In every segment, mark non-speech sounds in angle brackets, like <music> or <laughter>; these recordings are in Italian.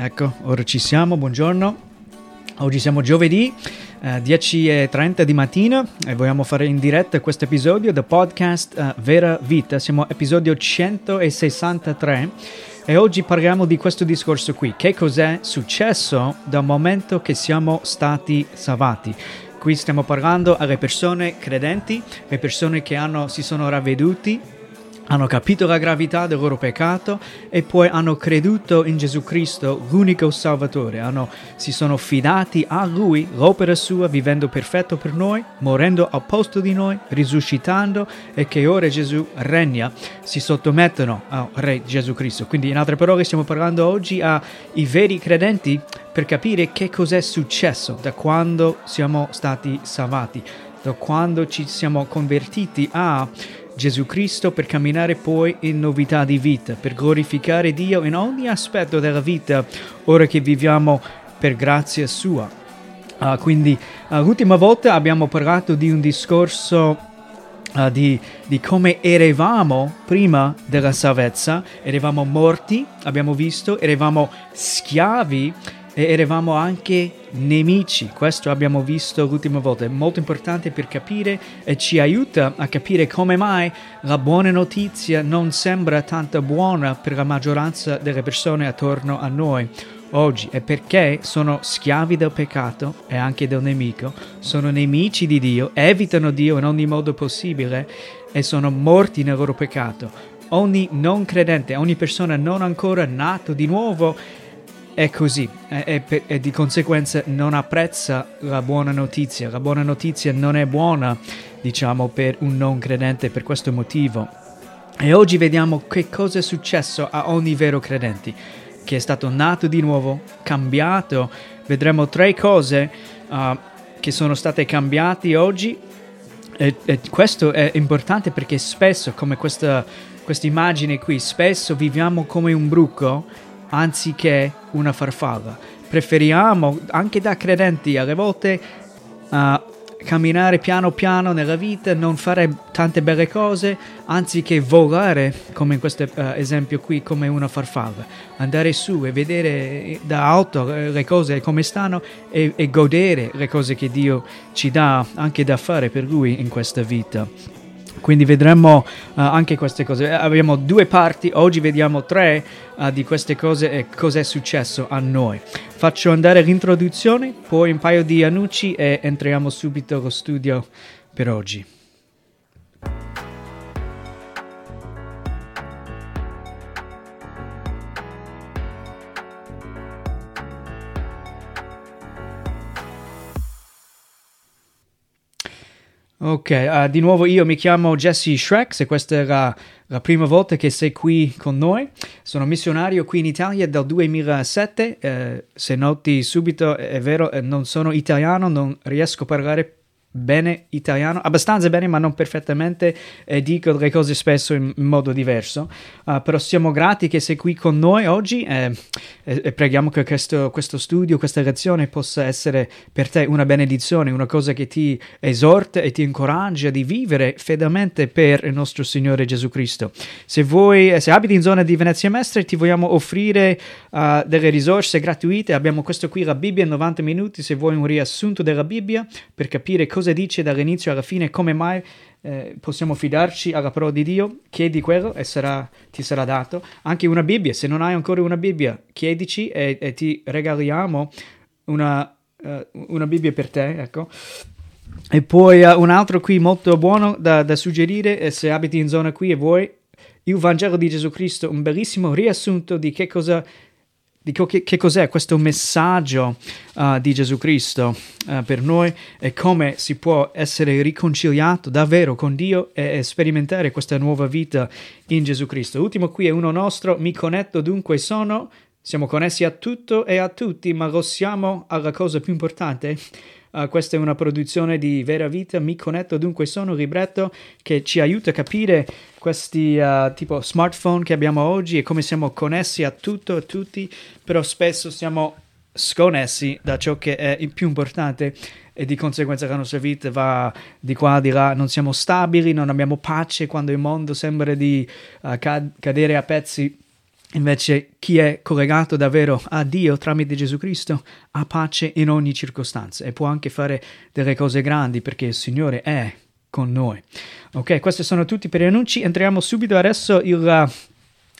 Ecco, ora ci siamo, buongiorno. Oggi siamo giovedì, eh, 10.30 di mattina e vogliamo fare in diretta questo episodio del podcast eh, Vera Vita. Siamo episodio 163 e oggi parliamo di questo discorso qui. Che cos'è successo dal momento che siamo stati salvati? Qui stiamo parlando alle persone credenti, le persone che hanno, si sono ravveduti hanno capito la gravità del loro peccato e poi hanno creduto in Gesù Cristo, l'unico Salvatore, hanno, si sono fidati a Lui, l'opera sua, vivendo perfetto per noi, morendo al posto di noi, risuscitando e che ora Gesù regna, si sottomettono al Re Gesù Cristo. Quindi in altre parole stiamo parlando oggi ai veri credenti per capire che cos'è successo da quando siamo stati salvati, da quando ci siamo convertiti a Gesù Cristo per camminare poi in novità di vita, per glorificare Dio in ogni aspetto della vita, ora che viviamo per grazia sua. Uh, quindi uh, l'ultima volta abbiamo parlato di un discorso uh, di, di, come eravamo prima della salvezza, eravamo morti, abbiamo visto, eravamo schiavi e eravamo anche nemici. Questo abbiamo visto l'ultima volta, è molto importante per capire e ci aiuta a capire come mai la buona notizia non sembra tanto buona per la maggioranza delle persone attorno a noi oggi e perché sono schiavi del peccato e anche del nemico, sono nemici di Dio, evitano Dio in ogni modo possibile e sono morti nel loro peccato. Ogni non credente, ogni persona non ancora nato di nuovo è così e, e, e, di conseguenza non apprezza la buona notizia. La buona notizia non è buona, diciamo, per un non credente per questo motivo. E oggi vediamo che cosa è successo a ogni vero credente, che è stato nato di nuovo, cambiato. Vedremo tre cose uh, che sono state cambiate oggi. E, e, questo è importante perché spesso, come questa immagine qui, spesso viviamo come un bruco anziché una farfalla. Preferiamo, anche da credenti, alle volte uh, camminare piano piano nella vita, non fare tante belle cose, anziché volare, come in questo uh, esempio qui, come una farfalla. Andare su e vedere da alto le cose come stanno e, e godere le cose che Dio ci dà anche da fare per Lui in questa vita. Quindi vedremo uh, anche queste cose. Eh, abbiamo due parti, oggi vediamo tre uh, di queste cose e cosa è successo a noi. Faccio andare l'introduzione, poi un paio di annunci e entriamo subito allo studio per oggi. Ok, uh, di nuovo io mi chiamo Jesse Shrek, se questa è la, prima volta che sei qui con noi. Sono missionario qui in Italia dal 2007, eh, se noti subito è vero, eh, non sono italiano, non riesco a parlare bene italiano, abbastanza bene ma non perfettamente e dico le cose spesso in, modo diverso, uh, però siamo grati che sei qui con noi oggi e, e, e preghiamo che questo, questo, studio, questa lezione possa essere per te una benedizione, una cosa che ti esorta e ti incoraggia di vivere fedelmente per il nostro Signore Gesù Cristo. Se vuoi, se abiti in zona di Venezia Mestre ti vogliamo offrire uh, delle risorse gratuite, abbiamo questo qui, la Bibbia in 90 minuti, se vuoi un riassunto della Bibbia per capire cosa cosa dice dall'inizio alla fine, come mai eh, possiamo fidarci alla parola di Dio, chiedi quello e sarà, ti sarà dato. Anche una Bibbia, se non hai ancora una Bibbia, chiedici e, e ti regaliamo una, uh, una, Bibbia per te, ecco. E poi uh, un altro qui molto buono da, da suggerire, eh, se abiti in zona qui e vuoi, il Vangelo di Gesù Cristo, un bellissimo riassunto di che cosa di che, che, cos'è questo messaggio uh, di Gesù Cristo uh, per noi e come si può essere riconciliato davvero con Dio e, e, sperimentare questa nuova vita in Gesù Cristo. L'ultimo qui è uno nostro, mi connetto dunque sono, siamo connessi a tutto e a tutti, ma lo siamo alla cosa più importante Uh, questa è una produzione di Vera Vita, mi connetto dunque sono un libretto che ci aiuta a capire questi uh, tipo smartphone che abbiamo oggi e come siamo connessi a tutto, a tutti, però spesso siamo sconnessi da ciò che è il più importante e di conseguenza la nostra vita va di qua di là, non siamo stabili, non abbiamo pace quando il mondo sembra di uh, cad- cadere a pezzi Invece chi è collegato davvero a Dio tramite Gesù Cristo ha pace in ogni circostanza e può anche fare delle cose grandi perché il Signore è con noi. Ok, questi sono tutti per gli annunci. Entriamo subito adesso in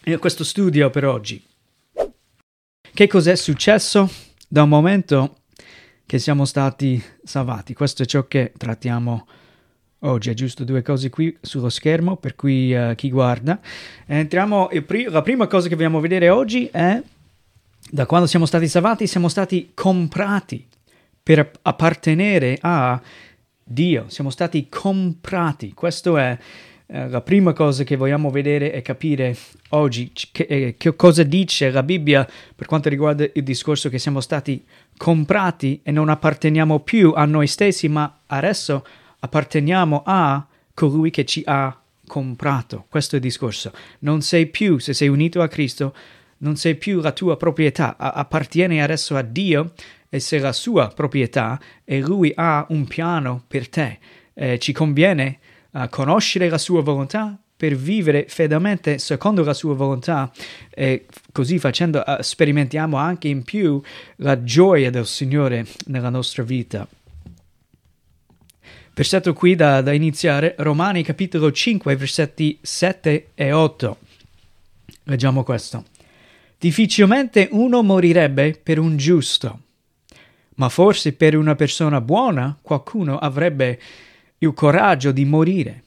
uh, questo studio per oggi. Che cos'è successo da un momento che siamo stati salvati? Questo è ciò che trattiamo oggi. È giusto due cose qui sullo schermo per cui uh, chi guarda. Entriamo, la prima cosa che vogliamo vedere oggi è da quando siamo stati salvati siamo stati comprati per appartenere a Dio, siamo stati comprati. Questo è eh, la prima cosa che vogliamo vedere e capire oggi, che, eh, che, cosa dice la Bibbia per quanto riguarda il discorso che siamo stati comprati e non apparteniamo più a noi stessi, ma adesso apparteniamo a colui che ci ha comprato. Questo è il discorso. Non sei più, se sei unito a Cristo, non sei più la tua proprietà, appartieni adesso a Dio e sei la sua proprietà e lui ha un piano per te. Eh, ci conviene uh, conoscere la sua volontà per vivere fedelmente secondo la sua volontà e così facendo uh, sperimentiamo anche in più la gioia del Signore nella nostra vita. Versetto qui da, da iniziare, Romani capitolo 5, versetti 7 e 8. Leggiamo questo. Difficilmente uno morirebbe per un giusto, ma forse per una persona buona qualcuno avrebbe il coraggio di morire.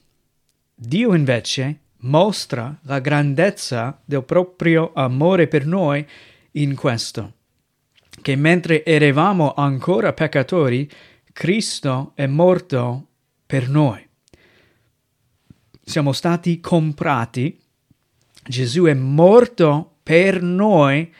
Dio invece mostra la grandezza del proprio amore per noi in questo, che mentre eravamo ancora peccatori, Cristo è morto per noi. Siamo stati comprati, Gesù è morto per noi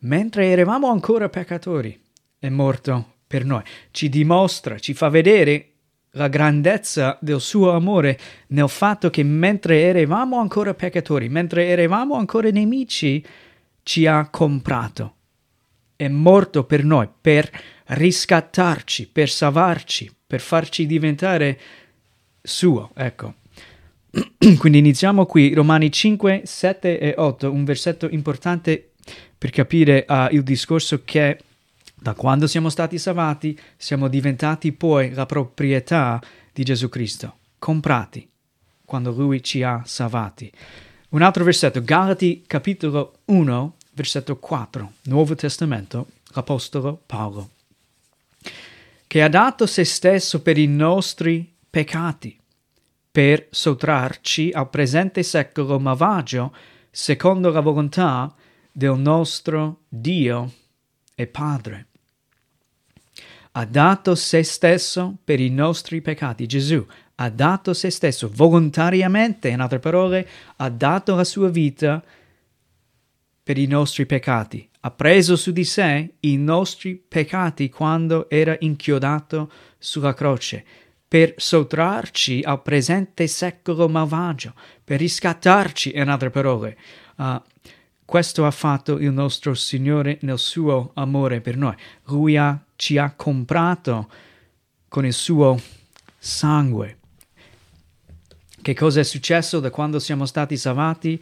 mentre eravamo ancora peccatori, è morto per noi. Ci dimostra, ci fa vedere la grandezza del suo amore nel fatto che mentre eravamo ancora peccatori, mentre eravamo ancora nemici, ci ha comprato. È morto per noi, per riscattarci, per salvarci, per farci diventare suo. Ecco. <clears throat> Quindi iniziamo qui, Romani 5, 7 e 8, un versetto importante per capire uh, il discorso che da quando siamo stati salvati, siamo diventati poi la proprietà di Gesù Cristo, comprati quando Lui ci ha salvati. Un altro versetto, Galati capitolo 1, versetto 4, Nuovo Testamento, l'Apostolo Paolo, che ha dato se stesso per i nostri peccati, per sottrarci al presente secolo malvagio, secondo la volontà del nostro Dio e Padre ha dato se stesso per i nostri peccati. Gesù ha dato se stesso volontariamente, in altre parole, ha dato la sua vita per i nostri peccati. Ha preso su di sé i nostri peccati quando era inchiodato sulla croce, per sottrarci al presente secolo malvagio, per riscattarci, in altre parole. Uh, questo ha fatto il nostro Signore nel suo amore per noi. Lui ha ci ha comprato con il suo sangue. Che cosa è successo da quando siamo stati salvati?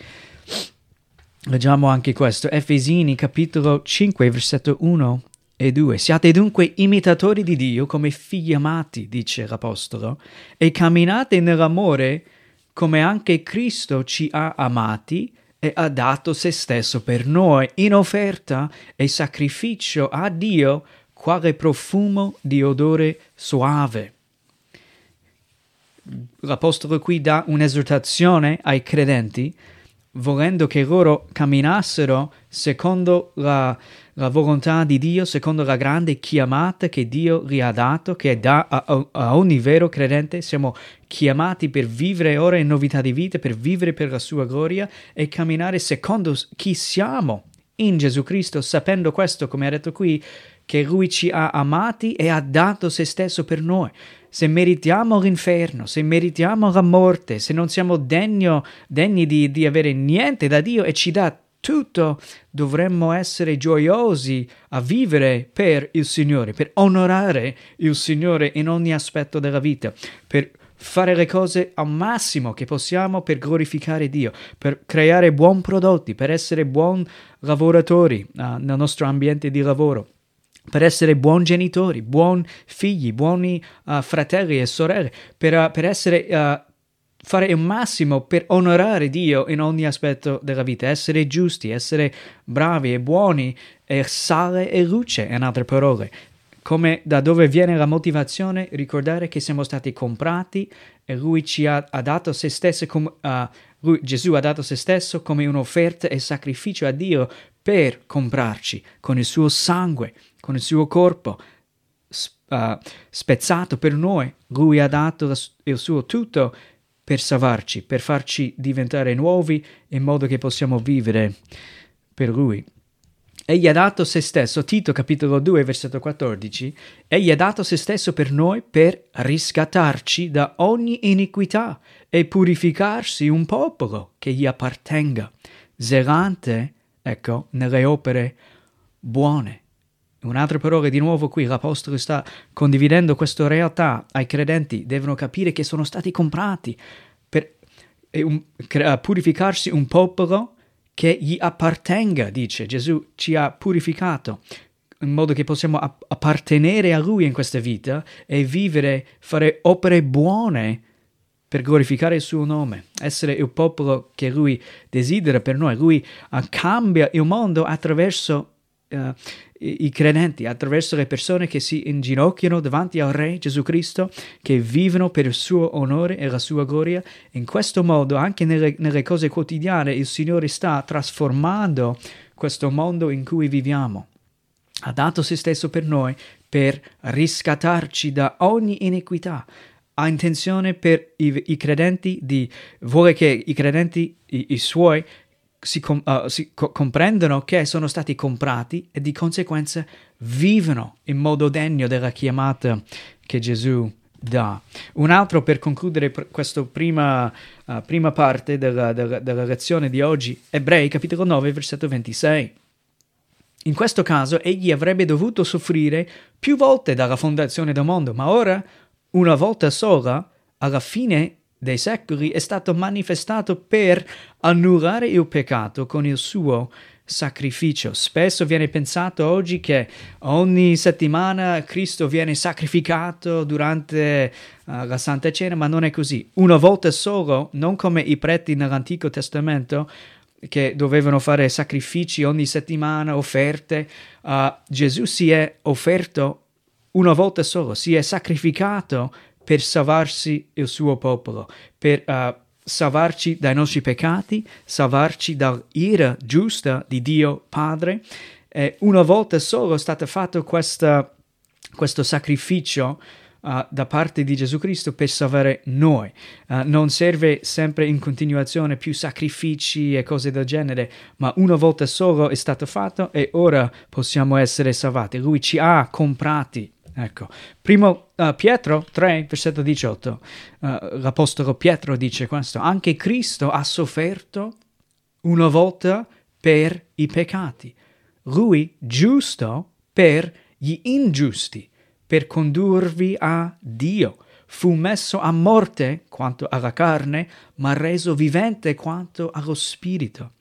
Leggiamo anche questo, Efesini capitolo 5, versetto 1 e 2. Siate dunque imitatori di Dio come figli amati, dice l'Apostolo, e camminate nell'amore come anche Cristo ci ha amati e ha dato se stesso per noi in offerta e sacrificio a Dio quale profumo di odore soave. L'Apostolo qui dà un'esortazione ai credenti, volendo che loro camminassero secondo la, la, volontà di Dio, secondo la grande chiamata che Dio gli ha dato, che dà a, a ogni vero credente. Siamo chiamati per vivere ora in novità di vita, per vivere per la sua gloria e camminare secondo chi siamo in Gesù Cristo, sapendo questo, come ha detto qui, che Lui ci ha amati e ha dato se stesso per noi. Se meritiamo l'inferno, se meritiamo la morte, se non siamo degno, degni di, di avere niente da Dio e ci dà tutto, dovremmo essere gioiosi a vivere per il Signore, per onorare il Signore in ogni aspetto della vita, per fare le cose al massimo che possiamo per glorificare Dio, per creare buoni prodotti, per essere buoni lavoratori uh, nel nostro ambiente di lavoro per essere buoni genitori, buoni figli, buoni uh, fratelli e sorelle, per, uh, per essere uh, fare il massimo per onorare Dio in ogni aspetto della vita, essere giusti, essere bravi e buoni, e sale e luce, in altre parole. Come da dove viene la motivazione? Ricordare che siamo stati comprati e Lui ci ha, ha dato se stesso come, lui, Gesù ha dato se stesso come un'offerta e sacrificio a Dio per comprarci con il suo sangue, con il suo corpo uh, spezzato per noi. Lui ha dato il suo tutto per salvarci, per farci diventare nuovi in modo che possiamo vivere per Lui. Egli ha dato se stesso, Tito capitolo 2 versetto 14, egli ha dato se stesso per noi per riscattarci da ogni iniquità e purificarsi un popolo che gli appartenga, zelante, ecco, nelle opere buone. In altre parole, di nuovo qui l'Apostolo sta condividendo questa realtà ai credenti, devono capire che sono stati comprati per un, purificarsi un popolo che gli appartenga, dice Gesù ci ha purificato in modo che possiamo appartenere a Lui in questa vita e vivere, fare opere buone per glorificare il suo nome, essere il popolo che Lui desidera per noi. Lui uh, cambia il mondo attraverso uh, i credenti, attraverso le persone che si inginocchiano davanti al Re Gesù Cristo, che vivono per il suo onore e la sua gloria. In questo modo, anche nelle, nelle cose quotidiane, il Signore sta trasformando questo mondo in cui viviamo. Ha dato se stesso per noi per riscattarci da ogni iniquità. Ha intenzione per i, i credenti di, vuole che i credenti, i, i suoi, si, com- uh, si co- comprendono che sono stati comprati e di conseguenza vivono in modo degno della chiamata che Gesù dà. Un altro per concludere pr- questa prima, uh, prima parte della, della, della lezione di oggi, Ebrei capitolo 9 versetto 26. In questo caso egli avrebbe dovuto soffrire più volte dalla fondazione del mondo, ma ora, una volta sola, alla fine dei secoli è stato manifestato per annullare il peccato con il suo sacrificio. Spesso viene pensato oggi che ogni settimana Cristo viene sacrificato durante uh, la Santa Cena, ma non è così. Una volta solo, non come i preti nell'Antico Testamento che dovevano fare sacrifici ogni settimana, offerte, uh, Gesù si è offerto una volta solo, si è sacrificato per salvarsi il suo popolo, per uh, salvarci dai nostri peccati, salvarci dall'ira giusta di Dio Padre. E una volta solo è stato fatto questa, questo sacrificio uh, da parte di Gesù Cristo per salvare noi. Uh, non serve sempre in continuazione più sacrifici e cose del genere, ma una volta solo è stato fatto e ora possiamo essere salvati. Lui ci ha comprati Ecco, primo uh, Pietro 3, versetto 18, uh, l'Apostolo Pietro dice questo, anche Cristo ha sofferto una volta per i peccati, lui giusto per gli ingiusti, per condurvi a Dio. Fu messo a morte quanto alla carne, ma reso vivente quanto allo spirito.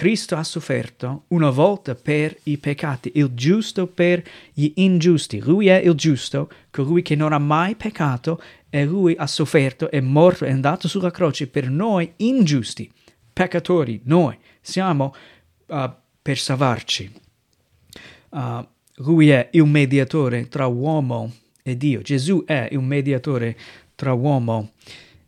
Cristo ha sofferto una volta per i peccati, il giusto per gli ingiusti. Lui è il giusto, colui che non ha mai peccato, e lui ha sofferto, è morto, è andato sulla croce per noi ingiusti, peccatori. Noi siamo uh, per salvarci. Uh, lui è il mediatore tra uomo e Dio. Gesù è il mediatore tra uomo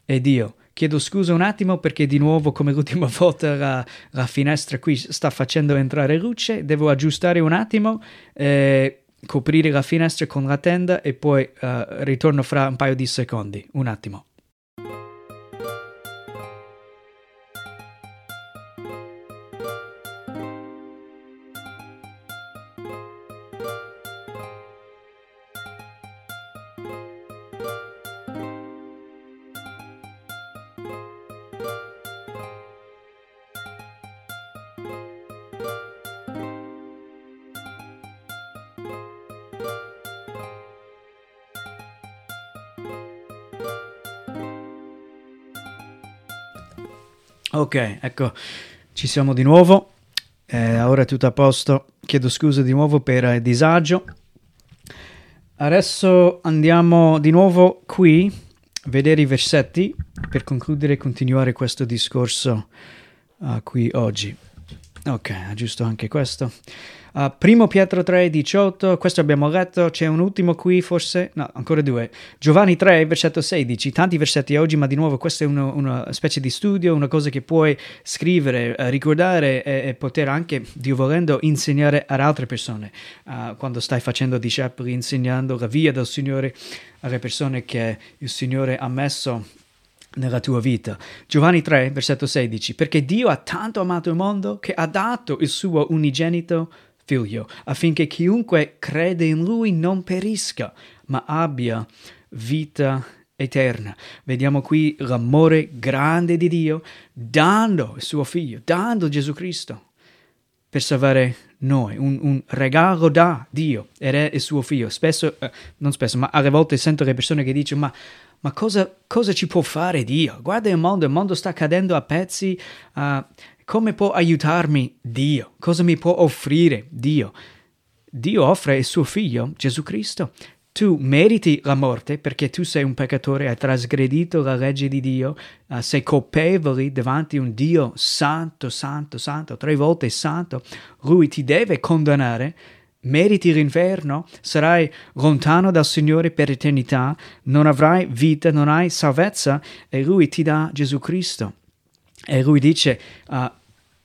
e Dio. Chiedo scusa un attimo perché di nuovo, come l'ultima <laughs> volta, la, la finestra qui sta facendo entrare luce. Devo aggiustare un attimo, eh, coprire la finestra con la tenda e poi eh, ritorno fra un paio di secondi. Un attimo. Ok, ecco, ci siamo di nuovo. Eh, ora è tutto a posto. Chiedo scusa di nuovo per il disagio. Adesso andiamo di nuovo qui vedere i versetti per concludere e continuare questo discorso uh, qui oggi. Ok, aggiusto anche questo. Uh, primo Pietro 3, 18, questo abbiamo letto, c'è un ultimo qui forse, no, ancora due. Giovanni 3, versetto 16, tanti versetti oggi, ma di nuovo questa è uno, una specie di studio, una cosa che puoi scrivere, uh, ricordare e, e, poter anche, Dio volendo, insegnare ad altre persone. Uh, quando stai facendo discepoli, insegnando la via del Signore alle persone che il Signore ha messo nella tua vita. Giovanni 3, versetto 16, perché Dio ha tanto amato il mondo che ha dato il suo unigenito figlio, affinché chiunque crede in lui non perisca, ma abbia vita eterna. Vediamo qui l'amore grande di Dio dando il suo figlio, dando Gesù Cristo per salvare noi, un, un, regalo da Dio ed è il suo figlio. Spesso, eh, non spesso, ma alle volte sento le persone che dicono ma, ma cosa, cosa, ci può fare Dio? Guarda il mondo, il mondo sta cadendo a pezzi, uh, come può aiutarmi Dio? Cosa mi può offrire Dio? Dio offre il suo figlio, Gesù Cristo. Tu meriti la morte perché tu sei un peccatore, hai trasgredito la legge di Dio, uh, sei colpevole davanti a un Dio santo, santo, santo, tre volte santo. Lui ti deve condannare, meriti l'inferno, sarai lontano dal Signore per eternità, non avrai vita, non hai salvezza e Lui ti dà Gesù Cristo. E Lui dice, uh,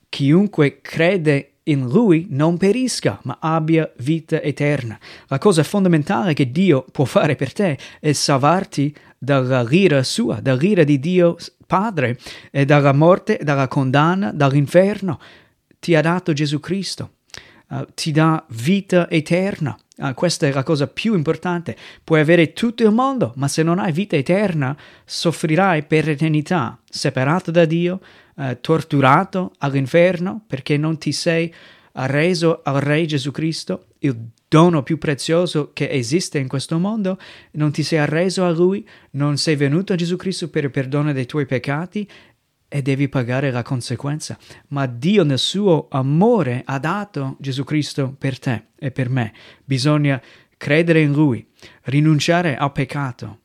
chiunque crede in lui non perisca, ma abbia vita eterna. La cosa fondamentale che Dio può fare per te è salvarti dalla ira sua, dall'ira di Dio Padre, e dalla morte, dalla condanna, dall'inferno. Ti ha dato Gesù Cristo, uh, ti dà vita eterna. Uh, questa è la cosa più importante. Puoi avere tutto il mondo, ma se non hai vita eterna, soffrirai per eternità, separato da Dio, eh, torturato all'inferno perché non ti sei arreso al Re Gesù Cristo, il dono più prezioso che esiste in questo mondo, non ti sei arreso a Lui, non sei venuto a Gesù Cristo per il perdono dei tuoi peccati e devi pagare la conseguenza. Ma Dio nel suo amore ha dato Gesù Cristo per te e per me. Bisogna credere in Lui, rinunciare al peccato,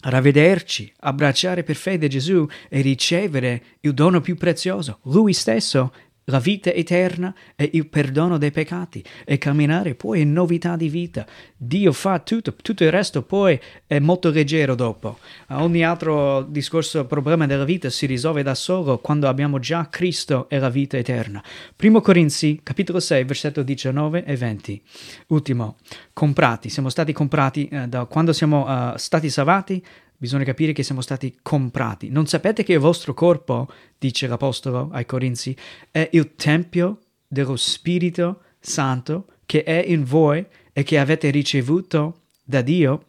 ravvederci, abbracciare per fede Gesù e ricevere il dono più prezioso, Lui stesso la vita eterna e il perdono dei peccati e camminare poi in novità di vita. Dio fa tutto, tutto il resto poi è molto leggero dopo. Ogni altro discorso, problema della vita si risolve da solo quando abbiamo già Cristo e la vita eterna. Primo Corinzi, capitolo 6, versetto 19 e 20. Ultimo, comprati, siamo stati comprati eh, da quando siamo uh, stati salvati Bisogna capire che siamo stati comprati. Non sapete che il vostro corpo, dice l'Apostolo ai Corinzi, è il Tempio dello Spirito Santo che è in voi e che avete ricevuto da Dio?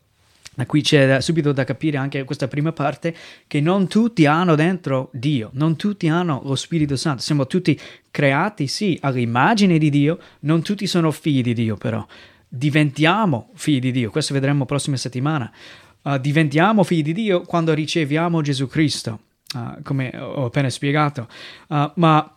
Da qui c'è subito da capire anche questa prima parte che non tutti hanno dentro Dio, non tutti hanno lo Spirito Santo. Siamo tutti creati, sì, all'immagine di Dio, non tutti sono figli di Dio però. Diventiamo figli di Dio, questo vedremo la prossima settimana uh, diventiamo figli di Dio quando riceviamo Gesù Cristo, uh, come ho appena spiegato. Uh, ma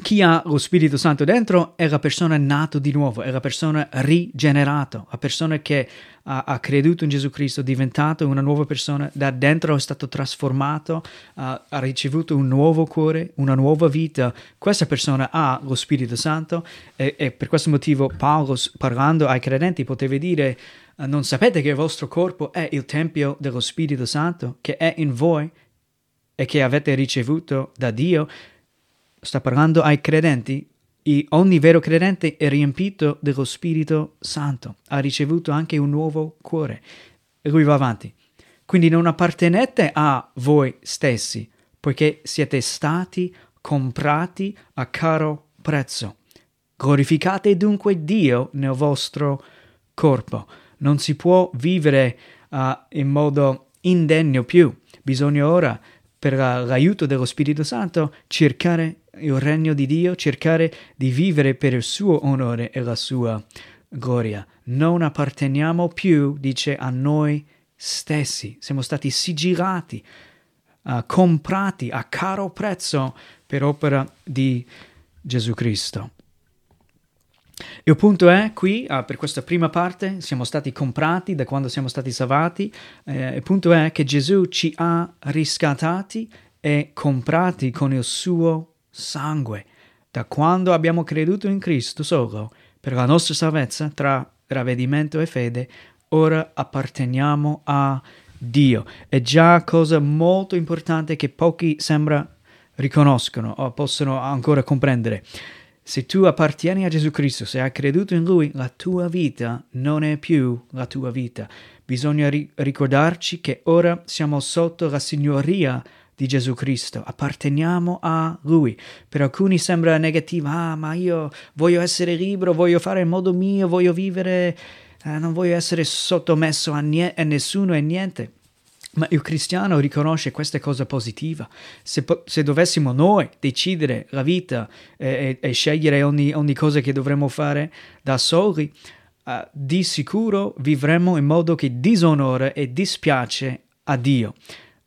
chi ha lo Spirito Santo dentro è la persona nata di nuovo, è la persona rigenerata, la persona che ha, ha, creduto in Gesù Cristo, è diventato una nuova persona, da dentro è stato trasformato, uh, ha ricevuto un nuovo cuore, una nuova vita. Questa persona ha lo Spirito Santo e, e per questo motivo Paolo, parlando ai credenti, poteva dire non sapete che il vostro corpo è il Tempio dello Spirito Santo che è in voi e che avete ricevuto da Dio? Sta parlando ai credenti. E ogni vero credente è riempito dello Spirito Santo, ha ricevuto anche un nuovo cuore. E lui va avanti. Quindi non appartenete a voi stessi, poiché siete stati comprati a caro prezzo. Glorificate dunque Dio nel vostro corpo non si può vivere uh, in modo indegno più. Bisogna ora, per l'aiuto dello Spirito Santo, cercare il regno di Dio, cercare di vivere per il suo onore e la sua gloria. Non apparteniamo più, dice, a noi stessi. Siamo stati sigillati uh, comprati a caro prezzo per opera di Gesù Cristo. Il punto è qui, ah, per questa prima parte, siamo stati comprati da quando siamo stati salvati. Eh, il punto è che Gesù ci ha riscattati e comprati con il suo sangue. Da quando abbiamo creduto in Cristo solo, per la nostra salvezza, tra ravvedimento e fede, ora apparteniamo a Dio. È già cosa molto importante che pochi sembra riconoscono o possono ancora comprendere. Se tu appartieni a Gesù Cristo, se hai creduto in Lui, la tua vita non è più la tua vita. Bisogna ri- ricordarci che ora siamo sotto la signoria di Gesù Cristo, apparteniamo a Lui. Per alcuni sembra negativo, ah, ma io voglio essere libero, voglio fare in modo mio, voglio vivere, eh, non voglio essere sottomesso a, nie- a nessuno e niente. Ma il cristiano riconosce questa cosa positiva. Se, se dovessimo noi decidere la vita e, e, e scegliere ogni, ogni, cosa che dovremmo fare da soli, uh, di sicuro vivremmo in modo che disonora e dispiace a Dio.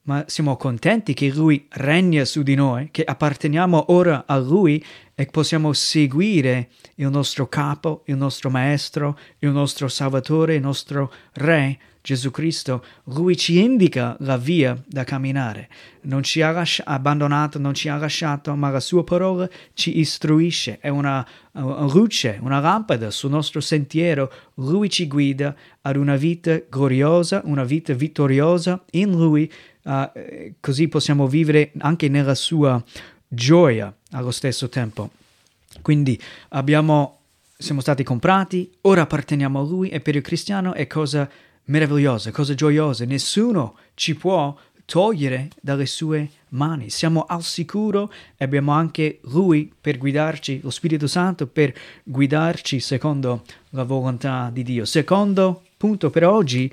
Ma siamo contenti che Lui regna su di noi, che apparteniamo ora a Lui e possiamo seguire il nostro capo, il nostro maestro, il nostro salvatore, il nostro re Gesù Cristo, lui ci indica la via da camminare. Non ci ha lasci- abbandonato, non ci ha lasciato, ma la sua parola ci istruisce. È una, una luce, una lampada sul nostro sentiero. Lui ci guida ad una vita gloriosa, una vita vittoriosa in Lui. Uh, così possiamo vivere anche nella sua gioia allo stesso tempo. Quindi abbiamo, siamo stati comprati, ora apparteniamo a Lui e per il cristiano è cosa meravigliose, cose gioiose. Nessuno ci può togliere dalle sue mani. Siamo al sicuro e abbiamo anche Lui per guidarci, lo Spirito Santo per guidarci secondo la volontà di Dio. Secondo punto per oggi,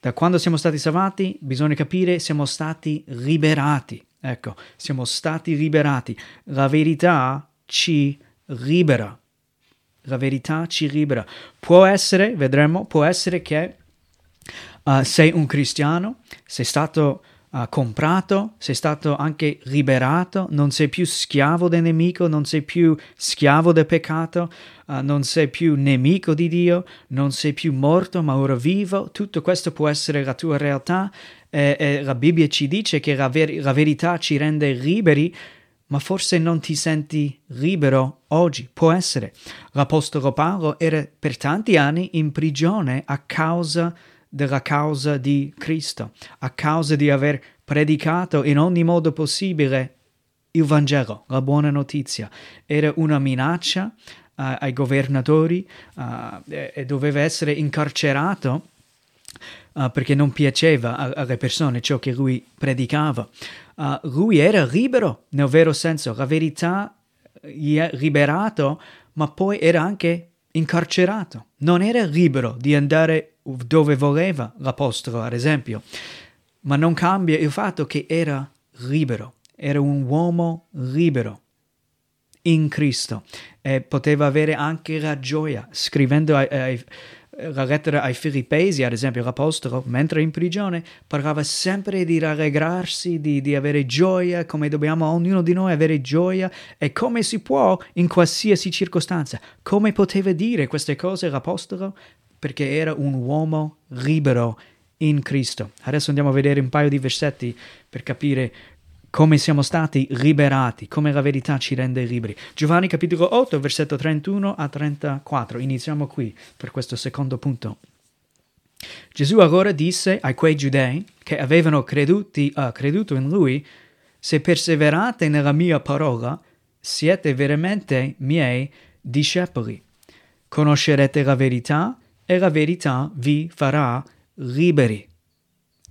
da quando siamo stati salvati, bisogna capire siamo stati liberati. Ecco, siamo stati liberati. La verità ci libera. La verità ci libera. Può essere, vedremo, può essere che uh, sei un cristiano, sei stato uh, comprato, sei stato anche liberato, non sei più schiavo del nemico, non sei più schiavo del peccato, uh, non sei più nemico di Dio, non sei più morto ma ora vivo, tutto questo può essere la tua realtà e, e la Bibbia ci dice che la, ver- la verità ci rende liberi ma forse non ti senti libero oggi, può essere. L'Apostolo Paolo era per tanti anni in prigione a causa di della causa di Cristo, a causa di aver predicato in ogni modo possibile il Vangelo, la buona notizia. Era una minaccia uh, ai governatori uh, e, e, doveva essere incarcerato uh, perché non piaceva a, alle persone ciò che lui predicava. lui era libero nel vero senso, la verità gli ha liberato, ma poi era anche incarcerato. Non era libero di andare dove voleva l'apostolo, ad esempio, ma non cambia il fatto che era libero, era un uomo libero in Cristo e poteva avere anche la gioia scrivendo ai, ai, la lettera ai Filippesi, ad esempio, l'Apostolo, mentre in prigione, parlava sempre di rallegrarsi, di, di, avere gioia, come dobbiamo ognuno di noi avere gioia e come si può in qualsiasi circostanza. Come poteva dire queste cose l'Apostolo? Perché era un uomo libero in Cristo. Adesso andiamo a vedere un paio di versetti per capire come siamo stati liberati, come la verità ci rende liberi. Giovanni capitolo 8, versetto 31 a 34. Iniziamo qui per questo secondo punto. Gesù allora disse a quei giudei che avevano creduti, uh, creduto in lui, se perseverate nella mia parola, siete veramente miei discepoli. Conoscerete la verità e la verità vi farà liberi.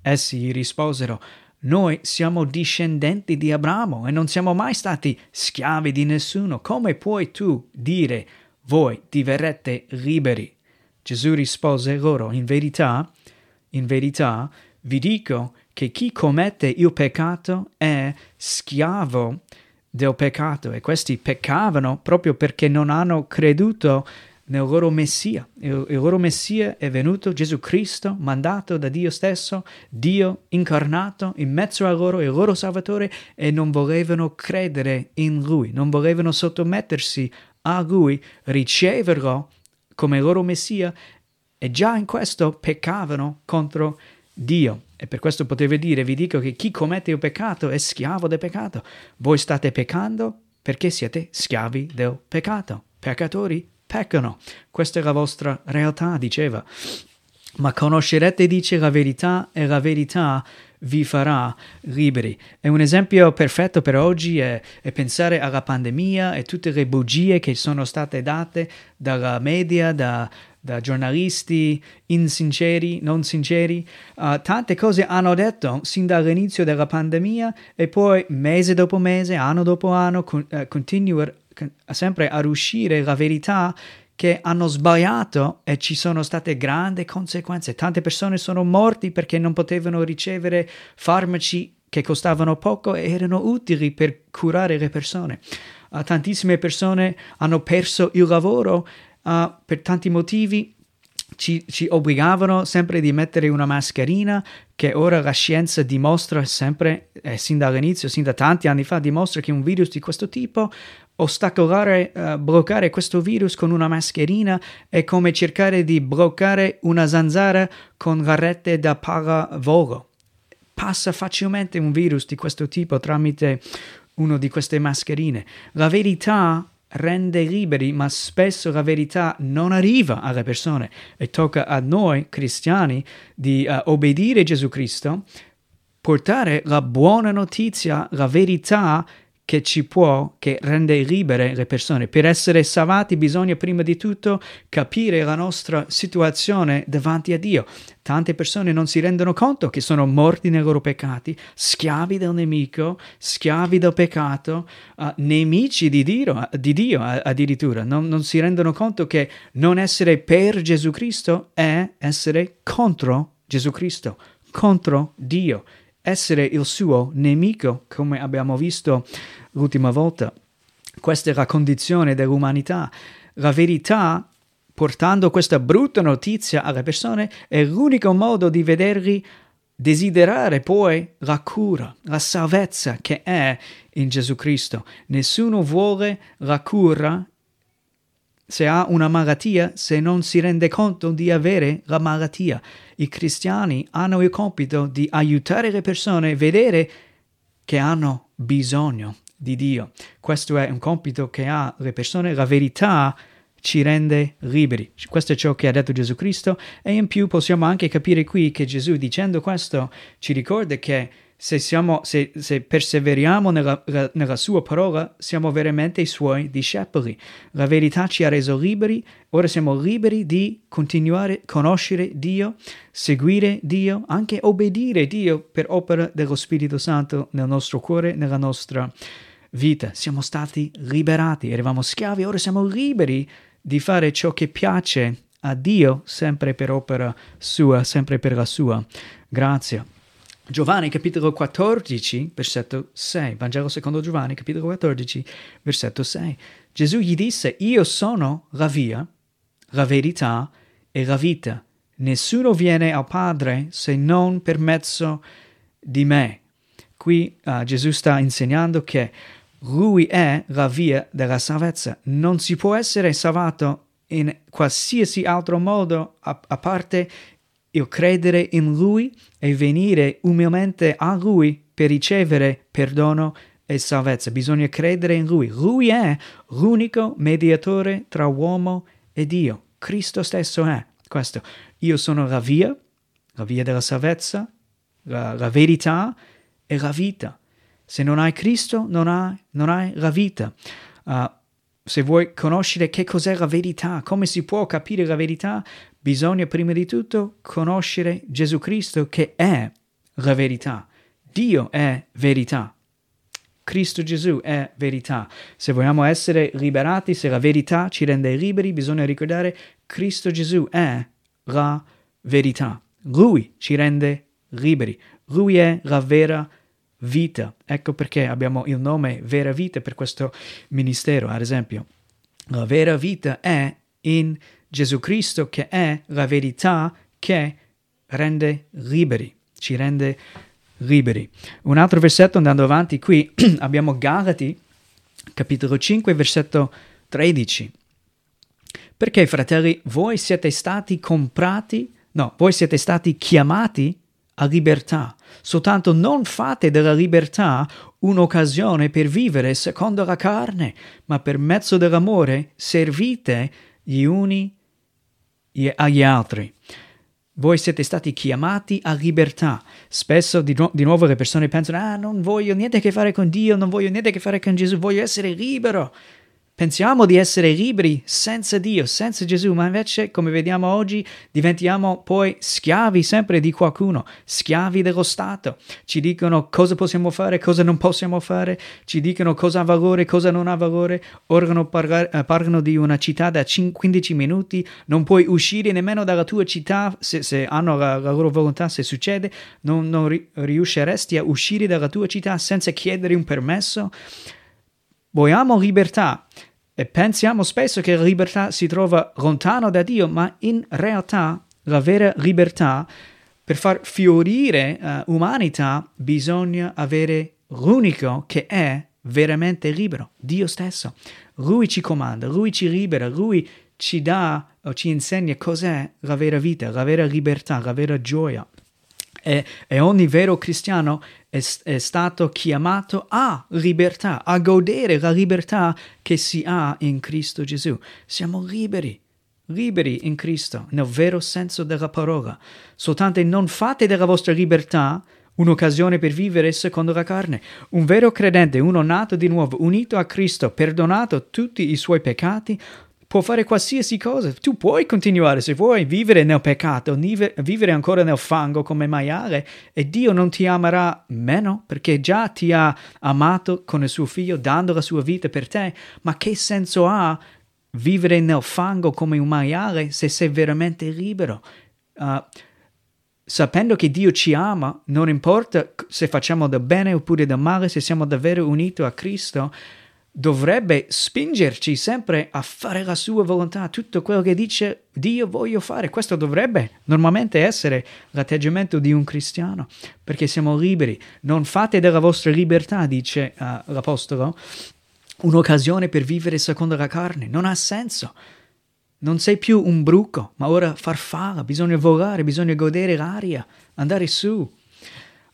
Essi gli risposero, noi siamo discendenti di Abramo e non siamo mai stati schiavi di nessuno. Come puoi tu dire voi diverrete liberi? Gesù rispose loro, in verità, in verità, vi dico che chi commette il peccato è schiavo del peccato e questi peccavano proprio perché non hanno creduto nel loro Messia. Il, il, loro Messia è venuto Gesù Cristo, mandato da Dio stesso, Dio incarnato in mezzo a loro, il loro Salvatore, e non volevano credere in Lui, non volevano sottomettersi a Lui, riceverlo come loro Messia, e già in questo peccavano contro Dio. E per questo potevo dire, vi dico che chi commette il peccato è schiavo del peccato. Voi state peccando perché siete schiavi del peccato. Peccatori peccano. Questa è la vostra realtà, diceva. Ma conoscerete, dice, la verità e la verità vi farà liberi. E un esempio perfetto per oggi è, è, pensare alla pandemia e tutte le bugie che sono state date dalla media, da, da giornalisti insinceri, non sinceri. Uh, tante cose hanno detto sin dall'inizio della pandemia e poi mese dopo mese, anno dopo anno, con, uh, continua con, sempre a uscire la verità che hanno sbagliato e ci sono state grandi conseguenze. Tante persone sono morte perché non potevano ricevere farmaci che costavano poco e erano utili per curare le persone. Uh, tantissime persone hanno perso il lavoro uh, per tanti motivi ci, ci, obbligavano sempre di mettere una mascherina che ora la scienza dimostra sempre, eh, sin dall'inizio, sin da tanti anni fa, dimostra che un virus di questo tipo ostacolare, uh, bloccare questo virus con una mascherina è come cercare di bloccare una zanzara con la rete da pallavolo. Passa facilmente un virus di questo tipo tramite una di queste mascherine. La verità rende liberi, ma spesso la verità non arriva alle persone e tocca a noi cristiani di uh, obbedire Gesù Cristo, portare la buona notizia, la verità che ci può, che rende libere le persone. Per essere salvati bisogna prima di tutto capire la nostra situazione davanti a Dio. Tante persone non si rendono conto che sono morti nei loro peccati, schiavi del nemico, schiavi del peccato, uh, nemici di Dio, di Dio addirittura. Non, non si rendono conto che non essere per Gesù Cristo è essere contro Gesù Cristo, contro Dio essere il suo nemico, come abbiamo visto l'ultima volta. Questa è la condizione dell'umanità. La verità, portando questa brutta notizia alle persone, è l'unico modo di vederli desiderare poi la cura, la salvezza che è in Gesù Cristo. Nessuno vuole la cura se ha una malattia se non si rende conto di avere la malattia. I cristiani hanno il compito di aiutare le persone a vedere che hanno bisogno di Dio. Questo è un compito che ha le persone, la verità ci rende liberi. Questo è ciò che ha detto Gesù Cristo e in più possiamo anche capire qui che Gesù dicendo questo ci ricorda che se, siamo, se, se perseveriamo nella, nella, sua parola, siamo veramente i suoi discepoli. La verità ci ha reso liberi, ora siamo liberi di continuare a conoscere Dio, seguire Dio, anche obbedire Dio per opera dello Spirito Santo nel nostro cuore, nella nostra vita. Siamo stati liberati, eravamo schiavi, ora siamo liberi di fare ciò che piace a Dio, sempre per opera sua, sempre per la sua grazia. Giovanni capitolo 14, versetto 6, Vangelo secondo Giovanni capitolo 14, versetto 6. Gesù gli disse, io sono la via, la verità e la vita. Nessuno viene al Padre se non per mezzo di me. Qui uh, Gesù sta insegnando che lui è la via della salvezza. Non si può essere salvato in qualsiasi altro modo a, a parte il credere in Lui e venire umilmente a Lui per ricevere perdono e salvezza. Bisogna credere in Lui. Lui è l'unico mediatore tra uomo e Dio. Cristo stesso è questo. Io sono la via, la via della salvezza, la, la verità e la vita. Se non hai Cristo, non hai, non hai la vita. Uh, se vuoi conoscere che cos'è la verità, come si può capire la verità, bisogna prima di tutto conoscere Gesù Cristo che è la verità. Dio è verità. Cristo Gesù è verità. Se vogliamo essere liberati, se la verità ci rende liberi, bisogna ricordare Cristo Gesù è la verità. Lui ci rende liberi. Lui è la vera vita. Ecco perché abbiamo il nome vera vita per questo ministero, ad esempio. La vera vita è in Gesù Cristo che è la verità che rende liberi, ci rende liberi. Un altro versetto andando avanti qui <clears throat> abbiamo Galati capitolo 5 versetto 13. Perché fratelli, voi siete stati comprati, no, voi siete stati chiamati a libertà. Soltanto non fate della libertà un'occasione per vivere secondo la carne, ma per mezzo dell'amore servite gli uni agli altri. Voi siete stati chiamati a libertà. Spesso di, di, nuovo le persone pensano, ah, non voglio niente a che fare con Dio, non voglio niente a che fare con Gesù, voglio essere libero. Pensiamo di essere liberi senza Dio, senza Gesù, ma invece, come vediamo oggi, diventiamo poi schiavi sempre di qualcuno, schiavi dello Stato. Ci dicono cosa possiamo fare, cosa non possiamo fare, ci dicono cosa ha valore, cosa non ha valore. Organo eh, parlano di una città da 15 minuti, non puoi uscire nemmeno dalla tua città se, se hanno la, la, loro volontà, se succede, non, non ri- riusciresti a uscire dalla tua città senza chiedere un permesso. Vogliamo libertà e pensiamo spesso che la libertà si trova lontano da Dio, ma in realtà la vera libertà, per far fiorire uh, umanità, bisogna avere l'unico che è veramente libero, Dio stesso. Lui ci comanda, lui ci libera, lui ci dà o ci insegna cos'è la vera vita, la vera libertà, la vera gioia. E, e ogni vero cristiano è, è, stato chiamato a libertà, a godere la libertà che si ha in Cristo Gesù. Siamo liberi, liberi in Cristo, nel vero senso della parola. Soltanto non fate della vostra libertà un'occasione per vivere secondo la carne. Un vero credente, uno nato di nuovo, unito a Cristo, perdonato tutti i suoi peccati, può fare qualsiasi cosa. Tu puoi continuare se vuoi vivere nel peccato, vivere ancora nel fango come maiale e Dio non ti amerà meno perché già ti ha amato con il suo figlio dando la sua vita per te. Ma che senso ha vivere nel fango come un maiale se sei veramente libero? Uh, sapendo che Dio ci ama, non importa se facciamo del bene oppure del male, se siamo davvero uniti a Cristo, dovrebbe spingerci sempre a fare la sua volontà, tutto quello che dice Dio voglio fare. Questo dovrebbe normalmente essere l'atteggiamento di un cristiano, perché siamo liberi. Non fate della vostra libertà, dice uh, l'Apostolo, un'occasione per vivere secondo la carne. Non ha senso. Non sei più un bruco, ma ora farfalla, bisogna volare, bisogna godere l'aria, andare su.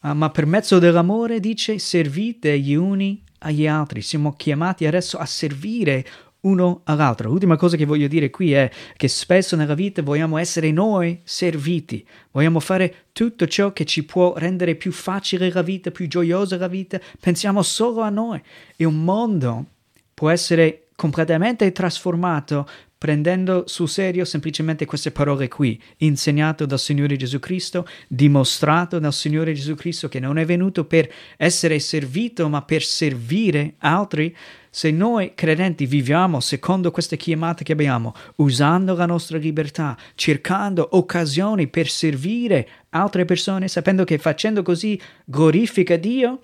Uh, ma per mezzo dell'amore, dice, servite gli uni agli altri, siamo chiamati adesso a servire uno all'altro. L'ultima cosa che voglio dire qui è che spesso nella vita vogliamo essere noi serviti, vogliamo fare tutto ciò che ci può rendere più facile la vita, più gioiosa la vita, pensiamo solo a noi. E un mondo può essere completamente trasformato prendendo sul serio semplicemente queste parole qui, insegnato dal Signore Gesù Cristo, dimostrato dal Signore Gesù Cristo che non è venuto per essere servito, ma per servire altri. Se noi credenti viviamo secondo queste chiamate che abbiamo, usando la nostra libertà, cercando occasioni per servire altre persone, sapendo che facendo così glorifica Dio,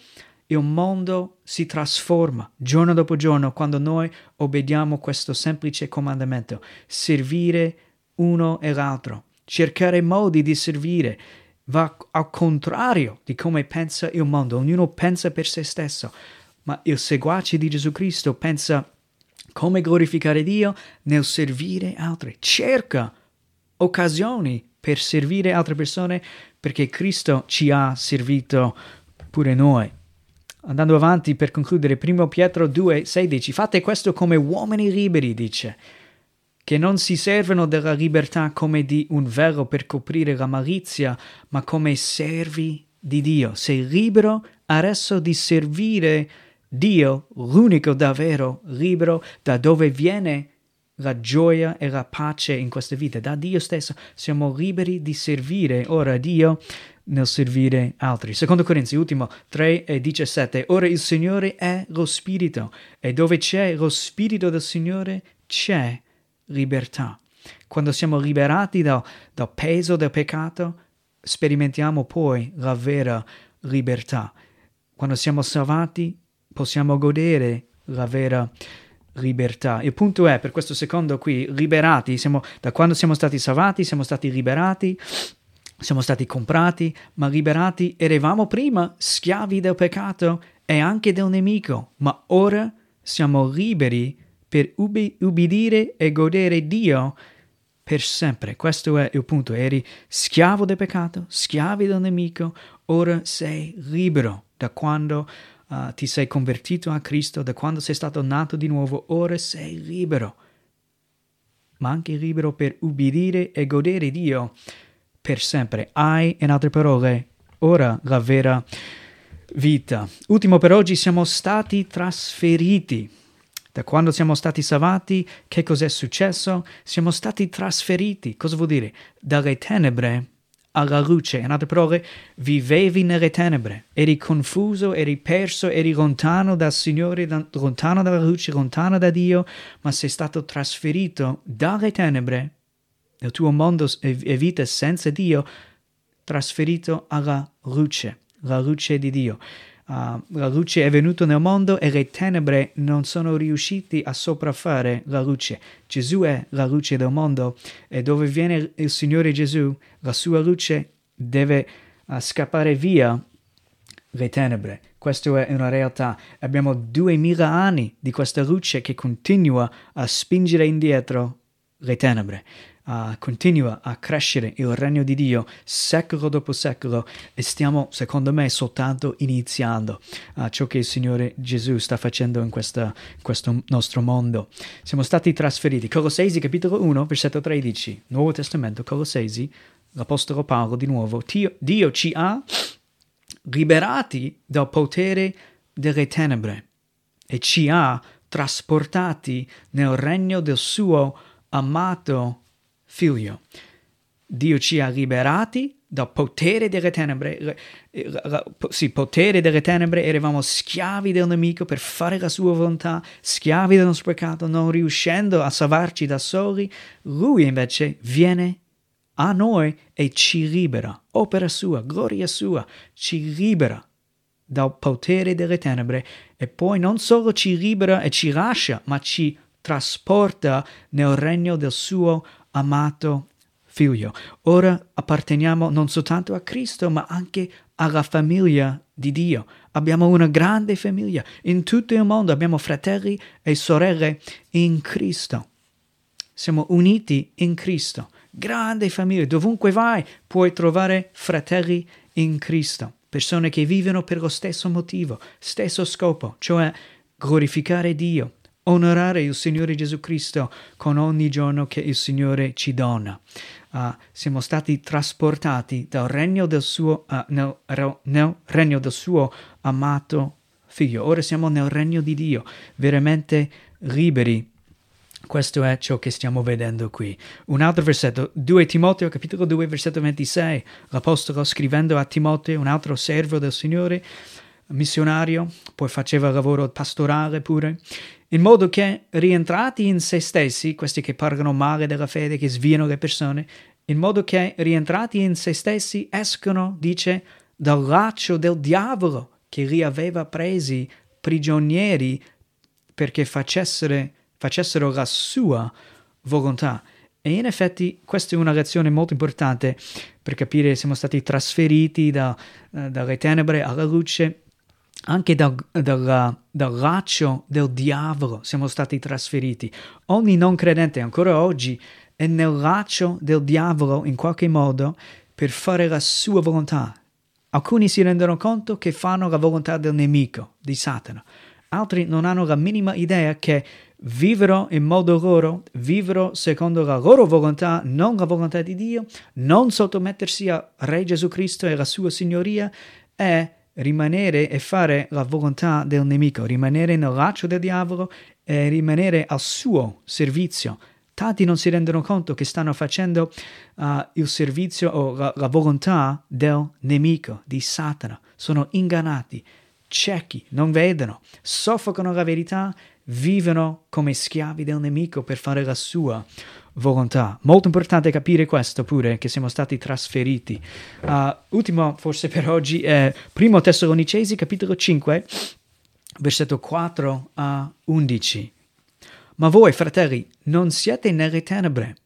un mondo si trasforma giorno dopo giorno quando noi obbediamo questo semplice comandamento, servire uno e l'altro, cercare modi di servire, va al contrario di come pensa il mondo, ognuno pensa per se stesso, ma il seguace di Gesù Cristo pensa come glorificare Dio nel servire altri, cerca occasioni per servire altre persone perché Cristo ci ha servito pure noi andando avanti per concludere, 1 Pietro 2, 16, fate questo come uomini liberi, dice, che non si servono della libertà come di un velo per coprire la malizia, ma come servi di Dio. Sei libero adesso di servire Dio, l'unico davvero libero, da dove viene la gioia e la pace in questa vita, da Dio stesso. Siamo liberi di servire ora Dio nel servire altri. Secondo Corinzi, ultimo 3 e 17. Ora il Signore è lo Spirito e dove c'è lo Spirito del Signore c'è libertà. Quando siamo liberati dal, dal peso del peccato, sperimentiamo poi la vera libertà. Quando siamo salvati, possiamo godere la vera libertà. Il punto è, per questo secondo qui, liberati, siamo, da quando siamo stati salvati, siamo stati liberati, siamo stati comprati, ma liberati eravamo prima schiavi del peccato e anche del nemico, ma ora siamo liberi per ubbi- ubbidire e godere Dio per sempre. Questo è il punto. Eri schiavo del peccato, schiavi del nemico, ora sei libero da quando uh, ti sei convertito a Cristo, da quando sei stato nato di nuovo, ora sei libero. Ma anche libero per ubbidire e godere Dio per sempre. Hai, in altre parole, ora la vera vita. Ultimo per oggi, siamo stati trasferiti. Da quando siamo stati salvati, che cos'è successo? Siamo stati trasferiti. Cosa vuol dire? Dalle tenebre alla luce. In altre parole, vivevi nelle tenebre, eri confuso, eri perso, eri lontano dal Signore, lontano dalla luce, lontano da Dio, ma sei stato trasferito dalle tenebre, nel tuo mondo e vita senza Dio, trasferito alla luce, la luce di Dio. Uh, la luce è venuta nel mondo e le tenebre non sono riusciti a sopraffare la luce. Gesù è la luce del mondo e dove viene il Signore Gesù, la sua luce deve uh, scappare via le tenebre. Questa è una realtà. Abbiamo duemila anni di questa luce che continua a spingere indietro le tenebre uh, continua a crescere il regno di Dio secolo dopo secolo e stiamo, secondo me, soltanto iniziando uh, ciò che il Signore Gesù sta facendo in, questa, in questo nostro mondo. Siamo stati trasferiti. Colossesi capitolo 1, versetto 13, Nuovo Testamento, Colossesi, l'Apostolo Paolo di nuovo, Dio, Dio ci ha liberati dal potere delle tenebre e ci ha trasportati nel regno del suo amato figlio. Dio ci ha liberati dal potere delle tenebre, sì, potere delle tenebre, eravamo schiavi del nemico per fare la sua volontà, schiavi del nostro peccato, non riuscendo a salvarci da soli, lui invece viene a noi e ci libera, opera sua, gloria sua, ci libera dal potere delle tenebre. E poi non solo ci libera e ci lascia, ma ci trasporta nel regno del suo amato figlio. Ora apparteniamo non soltanto a Cristo, ma anche alla famiglia di Dio. Abbiamo una grande famiglia. In tutto il mondo abbiamo fratelli e sorelle in Cristo. Siamo uniti in Cristo. Grande famiglia. Dovunque vai puoi trovare fratelli in Cristo. Persone che vivono per lo stesso motivo, stesso scopo, cioè glorificare Dio, onorare il Signore Gesù Cristo con ogni giorno che il Signore ci dona. Uh, siamo stati trasportati dal regno del suo, uh, nel, nel regno del suo amato figlio. Ora siamo nel regno di Dio, veramente liberi questo è ciò che stiamo vedendo qui. Un altro versetto, 2 Timoteo, capitolo 2, versetto 26. L'Apostolo scrivendo a Timoteo, un altro servo del Signore, missionario, poi faceva lavoro pastorale pure, in modo che rientrati in se stessi, questi che parlano male della fede, che sviano le persone, in modo che rientrati in se stessi escono, dice, dal laccio del diavolo che li aveva presi prigionieri perché facessero, facessero la sua volontà. E in effetti questa è una lezione molto importante per capire siamo stati trasferiti da, uh, dalle tenebre alla luce anche dal, dal, dal, laccio del diavolo siamo stati trasferiti. Ogni non credente ancora oggi è nel laccio del diavolo in qualche modo per fare la sua volontà. Alcuni si rendono conto che fanno la volontà del nemico, di Satana. Altri non hanno la minima idea che vivero in modo loro, vivero secondo la loro volontà, non la volontà di Dio, non sottomettersi a Re Gesù Cristo e alla sua signoria, è rimanere e fare la volontà del nemico, rimanere nel laccio del diavolo e rimanere al suo servizio. Tanti non si rendono conto che stanno facendo uh, il servizio o la, la volontà del nemico, di Satana. Sono ingannati, ciechi, non vedono, soffocano la verità, vivono come schiavi del nemico per fare la sua volontà. Molto importante capire questo pure, che siamo stati trasferiti. Uh, ultimo, forse per oggi, è Primo Tessalonicesi, capitolo 5, versetto 4 a 11. Ma voi, fratelli, non siete nelle tenebre,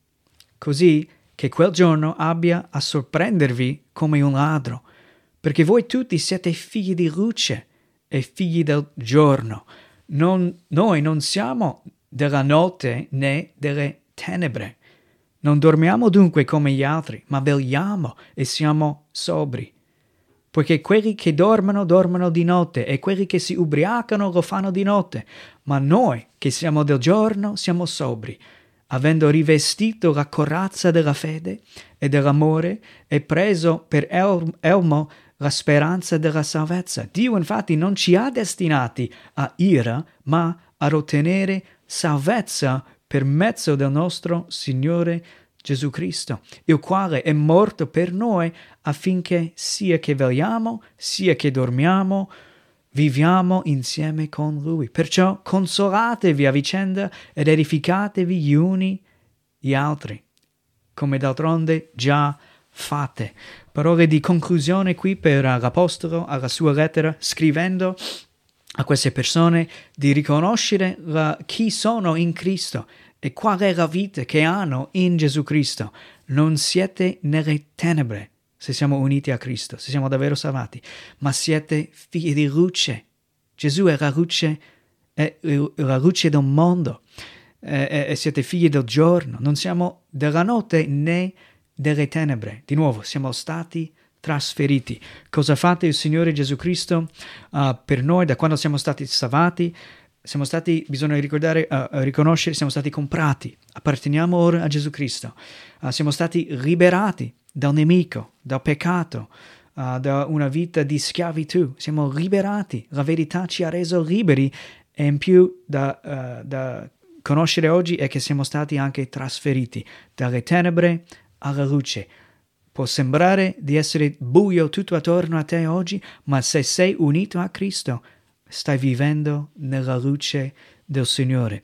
così che quel giorno abbia a sorprendervi come un ladro, perché voi tutti siete figli di luce e figli del giorno. Non, noi non siamo della notte né delle tenebre. Non dormiamo dunque come gli altri, ma vegliamo e siamo sobri. Poiché quelli che dormono, dormono di notte, e quelli che si ubriacano lo fanno di notte. Ma noi, che siamo del giorno, siamo sobri, avendo rivestito la corazza della fede e dell'amore e preso per el- elmo la speranza della salvezza. Dio infatti non ci ha destinati a ira, ma a ottenere salvezza per mezzo del nostro Signore Gesù Cristo, il quale è morto per noi affinché sia che vegliamo, sia che dormiamo, viviamo insieme con Lui. Perciò consolatevi a vicenda ed edificatevi gli uni gli altri, come d'altronde già fate. Parole di conclusione qui per l'Apostolo alla sua lettera, scrivendo a queste persone di riconoscere la, chi sono in Cristo e qual è la vita che hanno in Gesù Cristo. Non siete nelle tenebre se siamo uniti a Cristo, se siamo davvero salvati, ma siete figli di luce. Gesù è la luce, è la luce del mondo e, e siete figli del giorno. Non siamo della notte né delle tenebre. Di nuovo, siamo stati trasferiti. Cosa fatto il Signore Gesù Cristo uh, per noi da quando siamo stati salvati? Siamo stati, bisogna ricordare, uh, riconoscere, siamo stati comprati, apparteniamo ora a Gesù Cristo, uh, siamo stati liberati dal nemico, dal peccato, da una vita di schiavitù, siamo liberati, la verità ci ha reso liberi e in più da, da conoscere oggi è che siamo stati anche trasferiti dalle tenebre alla luce. Può sembrare di essere buio tutto attorno a te oggi, ma se sei unito a Cristo, stai vivendo nella luce del Signore.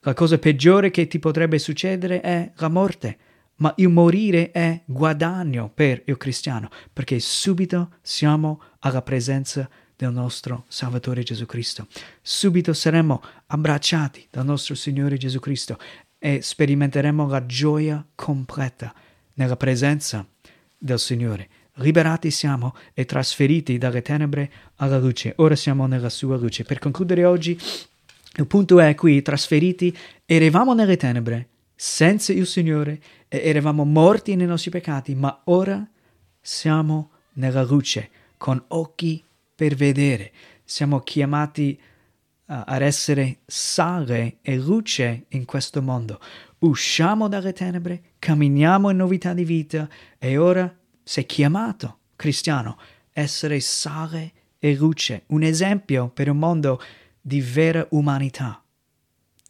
La cosa peggiore che ti potrebbe succedere è la morte, ma il morire è guadagno per il cristiano, perché subito siamo alla presenza del nostro Salvatore Gesù Cristo. Subito saremo abbracciati dal nostro Signore Gesù Cristo e sperimenteremo la gioia completa nella presenza del Signore. Liberati siamo e trasferiti dalle tenebre alla luce. Ora siamo nella sua luce. Per concludere oggi, il punto è qui, trasferiti, eravamo nelle tenebre, senza il Signore, e eravamo morti nei nostri peccati, ma ora siamo nella luce, con occhi per vedere. Siamo chiamati uh, ad essere sale e luce in questo mondo. Usciamo dalle tenebre, camminiamo in novità di vita e ora sei chiamato, cristiano, essere sale e luce, un esempio per un mondo di vera umanità.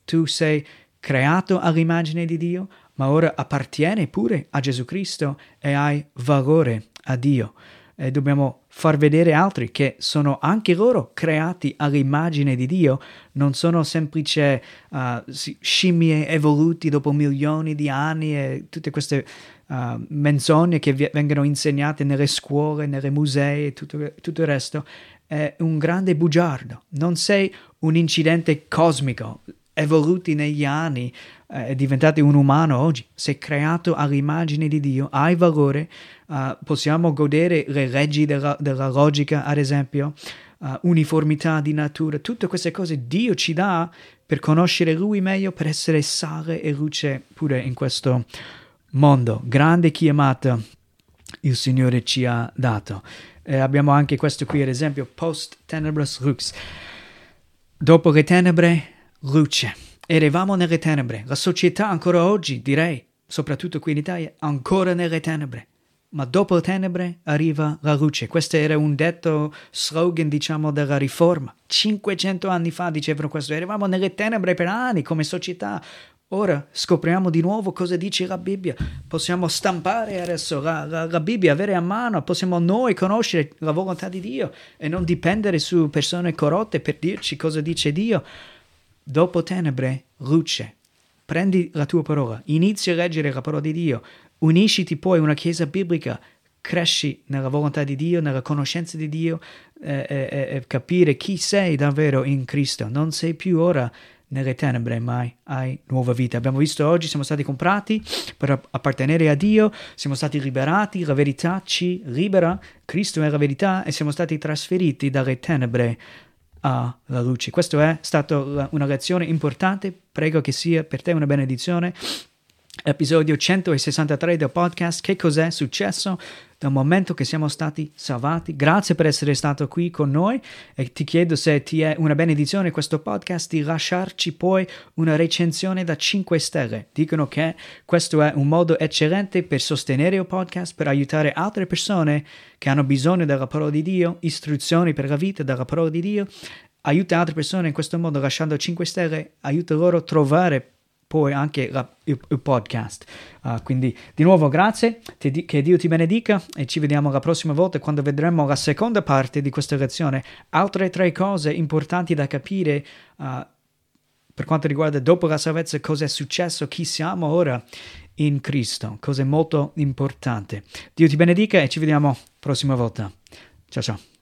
Tu sei creato all'immagine di Dio, ma ora appartieni pure a Gesù Cristo e hai valore a Dio. E dobbiamo far vedere altri che sono anche loro creati all'immagine di Dio, non sono semplici uh, scimmie evoluti dopo milioni di anni e tutte queste uh, menzogne che vi- vengono insegnate nelle scuole, nelle musei e tutto, tutto il resto, è un grande bugiardo. Non sei un incidente cosmico, evoluti negli anni, eh, diventati un umano oggi, sei creato all'immagine di Dio, hai valore, uh, possiamo godere le leggi della, della logica, ad esempio, uh, uniformità di natura, tutte queste cose Dio ci dà per conoscere Lui meglio, per essere sale e luce pure in questo mondo, grande chiamata il Signore ci ha dato. Eh, abbiamo anche questo qui, ad esempio, post tenebras lux. Dopo le tenebre, luce. Eravamo nelle tenebre. La società ancora oggi, direi, soprattutto qui in Italia, ancora nelle tenebre. Ma dopo le tenebre arriva la luce. Questo era un detto slogan, diciamo, della riforma. 500 anni fa dicevano questo. Eravamo nelle tenebre per anni come società. Ora scopriamo di nuovo cosa dice la Bibbia, possiamo stampare adesso la, la, la, Bibbia, avere a mano, possiamo noi conoscere la volontà di Dio e non dipendere su persone corrotte per dirci cosa dice Dio. Dopo tenebre, luce. Prendi la tua parola, inizia a leggere la parola di Dio, unisciti poi a una chiesa biblica, cresci nella volontà di Dio, nella conoscenza di Dio e eh, eh, eh, capire chi sei davvero in Cristo. Non sei più ora nelle tenebre, ma hai nuova vita. Abbiamo visto oggi, siamo stati comprati per appartenere a Dio, siamo stati liberati, la verità ci libera, Cristo è la verità e siamo stati trasferiti dalle tenebre alla luce. Questa è stata una lezione importante, prego che sia per te una benedizione. Episodio 163 del podcast. Che cos'è successo dal momento che siamo stati salvati. Grazie per essere stato qui con noi e ti chiedo se ti è una benedizione questo podcast di lasciarci poi una recensione da 5 stelle. Dicono che questo è un modo eccellente per sostenere il podcast, per aiutare altre persone che hanno bisogno della parola di Dio, istruzioni per la vita della parola di Dio. Aiuta altre persone in questo modo lasciando 5 stelle, aiuta loro a trovare poi anche la, il, il, podcast. Uh, quindi di nuovo grazie, ti, che Dio ti benedica e ci vediamo la prossima volta quando vedremo la seconda parte di questa lezione. Altre tre cose importanti da capire uh, per quanto riguarda dopo la salvezza, cosa è successo, chi siamo ora in Cristo, cose molto importanti. Dio ti benedica e ci vediamo prossima volta. Ciao ciao.